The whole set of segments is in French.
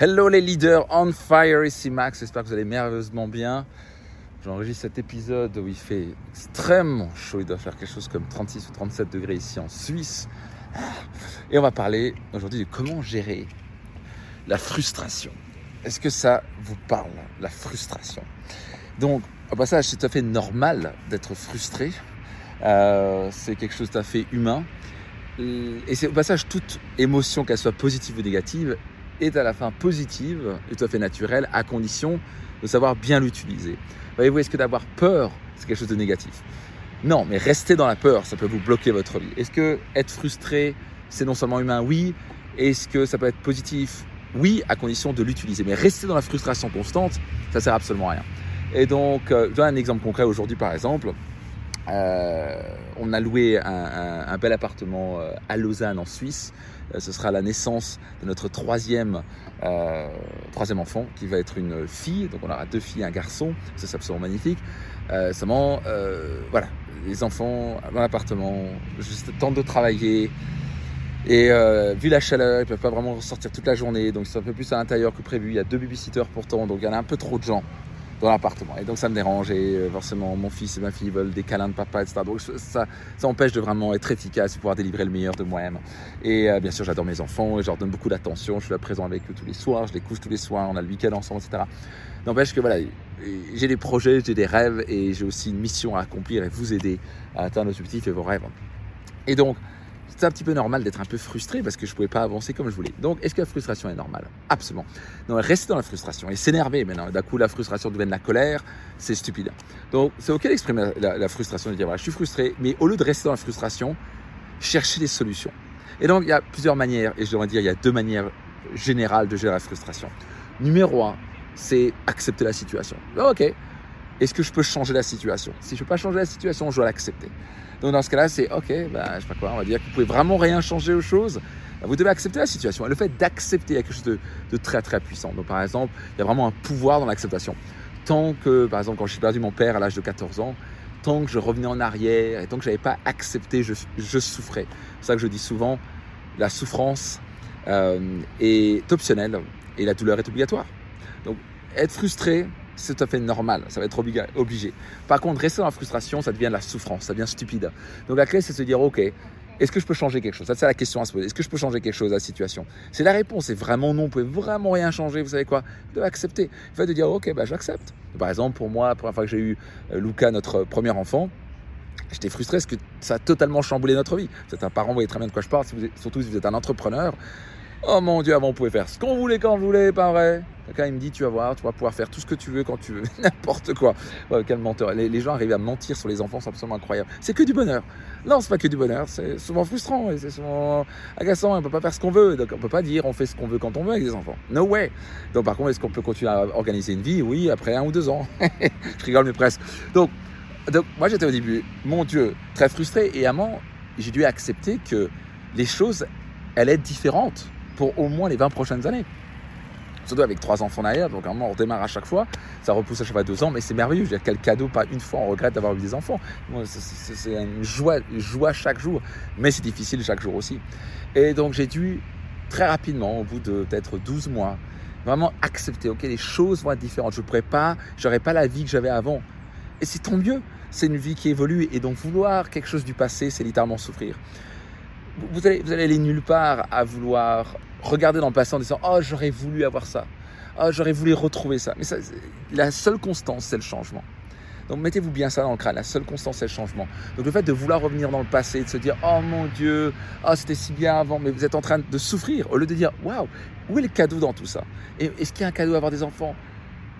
Hello les leaders on fire, ici Max, j'espère que vous allez merveilleusement bien. J'enregistre cet épisode où il fait extrêmement chaud, il doit faire quelque chose comme 36 ou 37 degrés ici en Suisse. Et on va parler aujourd'hui de comment gérer la frustration. Est-ce que ça vous parle, la frustration? Donc, au passage, c'est tout à fait normal d'être frustré. Euh, c'est quelque chose de tout à fait humain. Et c'est au passage toute émotion, qu'elle soit positive ou négative, est à la fin positive et tout à fait naturelle, à condition de savoir bien l'utiliser. Voyez-vous, est-ce que d'avoir peur, c'est quelque chose de négatif? Non, mais rester dans la peur, ça peut vous bloquer votre vie. Est-ce que être frustré, c'est non seulement humain Oui. Est-ce que ça peut être positif? Oui, à condition de l'utiliser. Mais rester dans la frustration constante, ça sert absolument à rien. Et donc, euh, je donne un exemple concret aujourd'hui, par exemple. Euh, on a loué un, bel appartement euh, à Lausanne en Suisse. Euh, ce sera la naissance de notre troisième, enfant qui va être une fille. Donc on aura deux filles et un garçon. C'est absolument magnifique. seulement, voilà, les enfants dans l'appartement, juste tentent de travailler. Et vu la chaleur, ils peuvent pas vraiment sortir toute la journée, donc sont un peu plus à l'intérieur que prévu. Il y a deux babysitters pourtant, donc il y en a un peu trop de gens dans l'appartement. Et donc ça me dérange et euh, forcément mon fils et ma fille veulent des câlins de papa, etc. Donc ça, ça empêche de vraiment être efficace et pouvoir délivrer le meilleur de moi-même. Et euh, bien sûr j'adore mes enfants et je leur donne beaucoup d'attention. Je suis là présent avec eux tous les soirs, je les couche tous les soirs, on a le week-end ensemble, etc. N'empêche que voilà, j'ai des projets, j'ai des rêves et j'ai aussi une mission à accomplir et vous aider à atteindre nos objectifs et vos rêves. Et donc c'est un petit peu normal d'être un peu frustré parce que je ne pouvais pas avancer comme je voulais. Donc, est-ce que la frustration est normale? Absolument. Non, rester dans la frustration et s'énerver maintenant. D'un coup, la frustration devient de la colère, c'est stupide. Donc, c'est ok d'exprimer la, frustration, de dire voilà, je suis frustré, mais au lieu de rester dans la frustration, chercher des solutions. Et donc, il y a plusieurs manières, et je devrais dire, il y a deux manières générales de gérer la frustration. Numéro un, c'est accepter la situation. Ok, est-ce que je peux changer la situation? Si je ne peux pas changer la situation, je dois l'accepter. Donc dans ce cas-là, c'est ok, bah, je sais pas quoi, on va dire que vous pouvez vraiment rien changer aux choses. Bah, vous devez accepter la situation. Et le fait d'accepter, il y a quelque chose de, très très puissant. Donc par exemple, il y a vraiment un pouvoir dans l'acceptation. Tant que, par exemple, quand j'ai perdu mon père à l'âge de 14 ans, tant que je revenais en arrière et tant que je n'avais pas accepté, je, souffrais. C'est ça que je dis souvent, la souffrance euh, est optionnelle et la douleur est obligatoire. Donc être frustré, c'est tout à fait normal, ça va être obligé. Par contre, rester dans la frustration, ça devient de la souffrance, ça devient stupide. Donc la clé, c'est de se dire, ok, est-ce que je peux changer quelque chose? C'est la question à se poser. Est-ce que je peux changer quelque chose à la situation? C'est la réponse, c'est vraiment non, vous pouvez vraiment rien changer, vous savez quoi? Vous devez accepter. Le fait de dire, ok, bah, j'accepte. Par exemple, pour moi, la fois que j'ai eu euh, Luca, notre premier enfant, J'étais frustré parce que ça a totalement chamboulé notre vie. Vous êtes un parent, vous voyez très bien de quoi je parle, surtout si vous êtes un entrepreneur. Oh mon Dieu, avant on pouvait faire ce qu'on voulait quand on voulait, pas vrai Quelqu'un il me dit, tu vas voir, tu vas pouvoir faire tout ce que tu veux quand tu veux, n'importe quoi. quel menteur. Les, gens arrivent à mentir sur les enfants, c'est absolument incroyable. C'est que du bonheur. Non, c'est pas que du bonheur, c'est souvent frustrant et c'est souvent agaçant. On peut pas faire ce qu'on veut, donc on peut pas dire on fait ce qu'on veut quand on veut avec des enfants. No way. Donc par contre, est-ce qu'on peut continuer à organiser une vie? Oui, après un ou deux ans. Je rigole mais presque. Donc, donc moi j'étais au début, mon Dieu, très frustré et moment, j'ai dû accepter que les choses allaient être différentes pour au moins les 20 prochaines années. Surtout avec trois enfants derrière, donc à un moment on redémarre à chaque fois, ça repousse à chaque fois deux ans, mais c'est merveilleux. Je veux dire, quel cadeau, pas une fois on regrette d'avoir eu des enfants. C'est une joie, joie chaque jour, mais c'est difficile chaque jour aussi. Et donc j'ai dû très rapidement, au bout de peut-être 12 mois, vraiment accepter, ok, les choses vont être différentes. Je ne pourrais pas, j'aurais pas la vie que j'avais avant. Et c'est tant mieux, c'est une vie qui évolue, et donc vouloir quelque chose du passé, c'est littéralement souffrir vous allez, vous allez aller nulle part à vouloir regarder dans le passé en disant Oh, j'aurais voulu avoir ça. Oh, j'aurais voulu retrouver ça. Mais ça, la seule constance, c'est le changement. Donc mettez-vous bien ça dans le crâne, la seule constance c'est le changement. Donc le fait de vouloir revenir dans le passé, de se dire oh mon Dieu, oh, c'était si bien avant, mais vous êtes en train de souffrir, au lieu de dire waouh, où est le cadeau dans tout ça? Et est-ce qu'il y a un cadeau à avoir des enfants?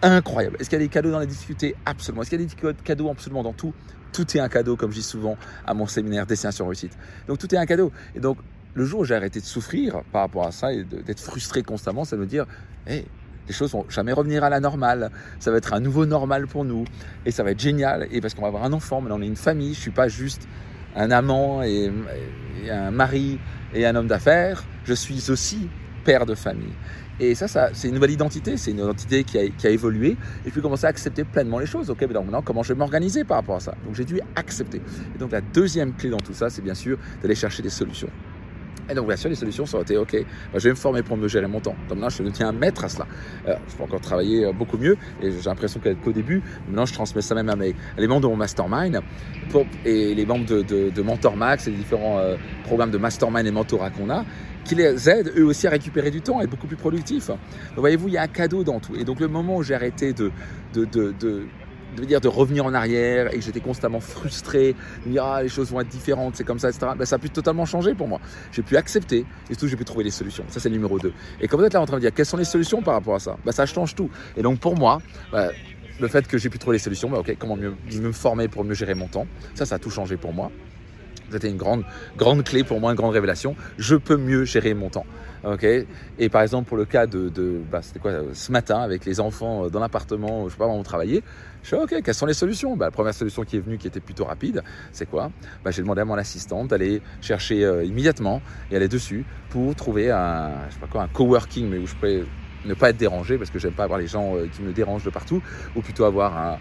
Incroyable. Est-ce qu'il y a des cadeaux dans les difficultés? Absolument. Est-ce qu'il y a des cadeaux absolument dans tout? Tout est un cadeau, comme je dis souvent à mon séminaire Destination Réussite. Donc tout est un cadeau. Et donc le jour où j'ai arrêté de souffrir par rapport à ça et d'être frustré constamment, ça veut dire, hey, les choses vont jamais revenir à la normale. Ça va être un nouveau normal pour nous et ça va être génial. Et parce qu'on va avoir un enfant, maintenant on est une famille. Je suis pas juste un amant et un mari et un homme d'affaires. Je suis aussi père de famille. Et ça, ça c'est une nouvelle identité, c'est une identité qui a, qui a, évolué. Et puis commencer à accepter pleinement les choses. Ok, mais donc maintenant, comment je vais m'organiser par rapport à ça? Donc j'ai dû accepter. Et donc la deuxième clé dans tout ça, c'est bien sûr d'aller chercher des solutions. Et donc, bien sûr, les solutions sont été OK, bah, je vais me former pour me gérer mon temps. Donc maintenant, je deviens un maître à cela. Euh, je peux encore travailler euh, beaucoup mieux et j'ai l'impression qu'au début, maintenant, je transmets ça même à mes, les membres de mon mastermind et les membres de, de, Mentor Max et les différents euh, programmes de mastermind et mentorat qu'on a qui les aident eux aussi à récupérer du temps et être beaucoup plus productifs. Donc voyez-vous, il y a un cadeau dans tout. Et donc le moment où j'ai arrêté de, de, de de dire de revenir en arrière et que j'étais constamment frustré, de dire ah les choses vont être différentes, c'est comme ça, etc. Ben, ça a pu totalement changer pour moi. J'ai pu accepter et surtout j'ai pu trouver les solutions. Ça c'est le numéro 2. Et quand vous êtes là en train de dire quelles sont les solutions par rapport à ça, ben, ça change tout. Et donc pour moi, ben, le fait que j'ai pu trouver les solutions, ben, ok, comment mieux me former pour mieux gérer mon temps, ça ça a tout changé pour moi. C'était une grande, grande clé pour moi, une grande révélation. Je peux mieux gérer mon temps. et par exemple, pour le cas de, de bah, c'était quoi, ce matin, avec les enfants euh, dans l'appartement, je sais pas on travaillait, je suis ok, quelles sont les solutions? Bah, La première solution qui est venue, qui était plutôt rapide, c'est quoi? Bah, J'ai demandé à mon assistante d'aller chercher euh, immédiatement et aller dessus pour trouver un, je sais pas quoi, un coworking, mais où je pourrais ne pas être dérangé parce que j'aime pas avoir les gens euh, qui me dérangent de partout, ou plutôt avoir un,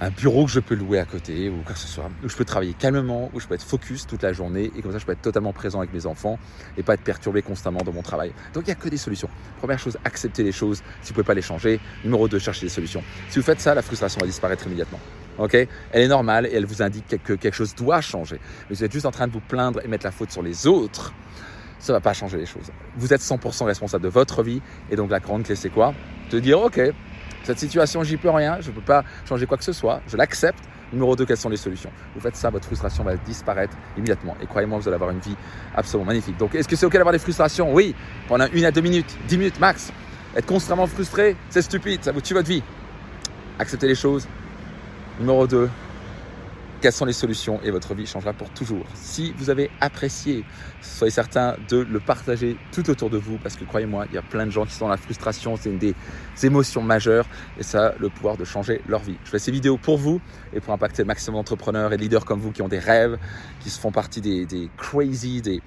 un bureau que je peux louer à côté ou quoi que ce soit, où je peux travailler calmement, où je peux être focus toute la journée et comme ça je peux être totalement présent avec mes enfants et pas être perturbé constamment dans mon travail. Donc il n'y a que des solutions. Première chose, accepter les choses si vous ne pouvez pas les changer. Numéro 2, chercher des solutions. Si vous faites ça, la frustration va disparaître immédiatement. Ok? Elle est normale et elle vous indique que quelque chose doit changer. Mais vous êtes juste en train de vous plaindre et mettre la faute sur les autres. Ça va pas changer les choses. Vous êtes 100% responsable de votre vie et donc la grande clé c'est quoi? De dire ok, cette situation, j'y peux rien, je ne peux pas changer quoi que ce soit, je l'accepte. Numéro 2, quelles sont les solutions? Vous faites ça, votre frustration va disparaître immédiatement. Et croyez-moi, vous allez avoir une vie absolument magnifique. Donc, est-ce que c'est OK d'avoir des frustrations? Oui, pendant une à deux minutes, dix minutes max. Être constamment frustré, c'est stupide, ça vous tue votre vie. Acceptez les choses. Numéro 2, quelles sont les solutions et votre vie changera pour toujours. Si vous avez apprécié, soyez certain de le partager tout autour de vous parce que croyez-moi, il y a plein de gens qui sont dans la frustration, c'est une des émotions majeures et ça a le pouvoir de changer leur vie. Je fais ces vidéos pour vous et pour impacter le maximum d'entrepreneurs et de leaders comme vous qui ont des rêves, qui se font partie des, des crazy, des,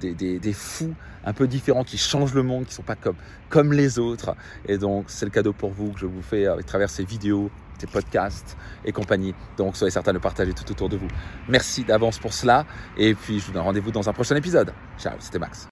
des, des, des, fous un peu différents qui changent le monde, qui ne sont pas comme, comme les autres. Et donc, c'est le cadeau pour vous que je vous fais à travers ces vidéos, tes podcasts et compagnie. Donc soyez certain de partager tout autour de vous. Merci d'avance pour cela. Et puis je vous donne rendez-vous dans un prochain épisode. Ciao, c'était Max.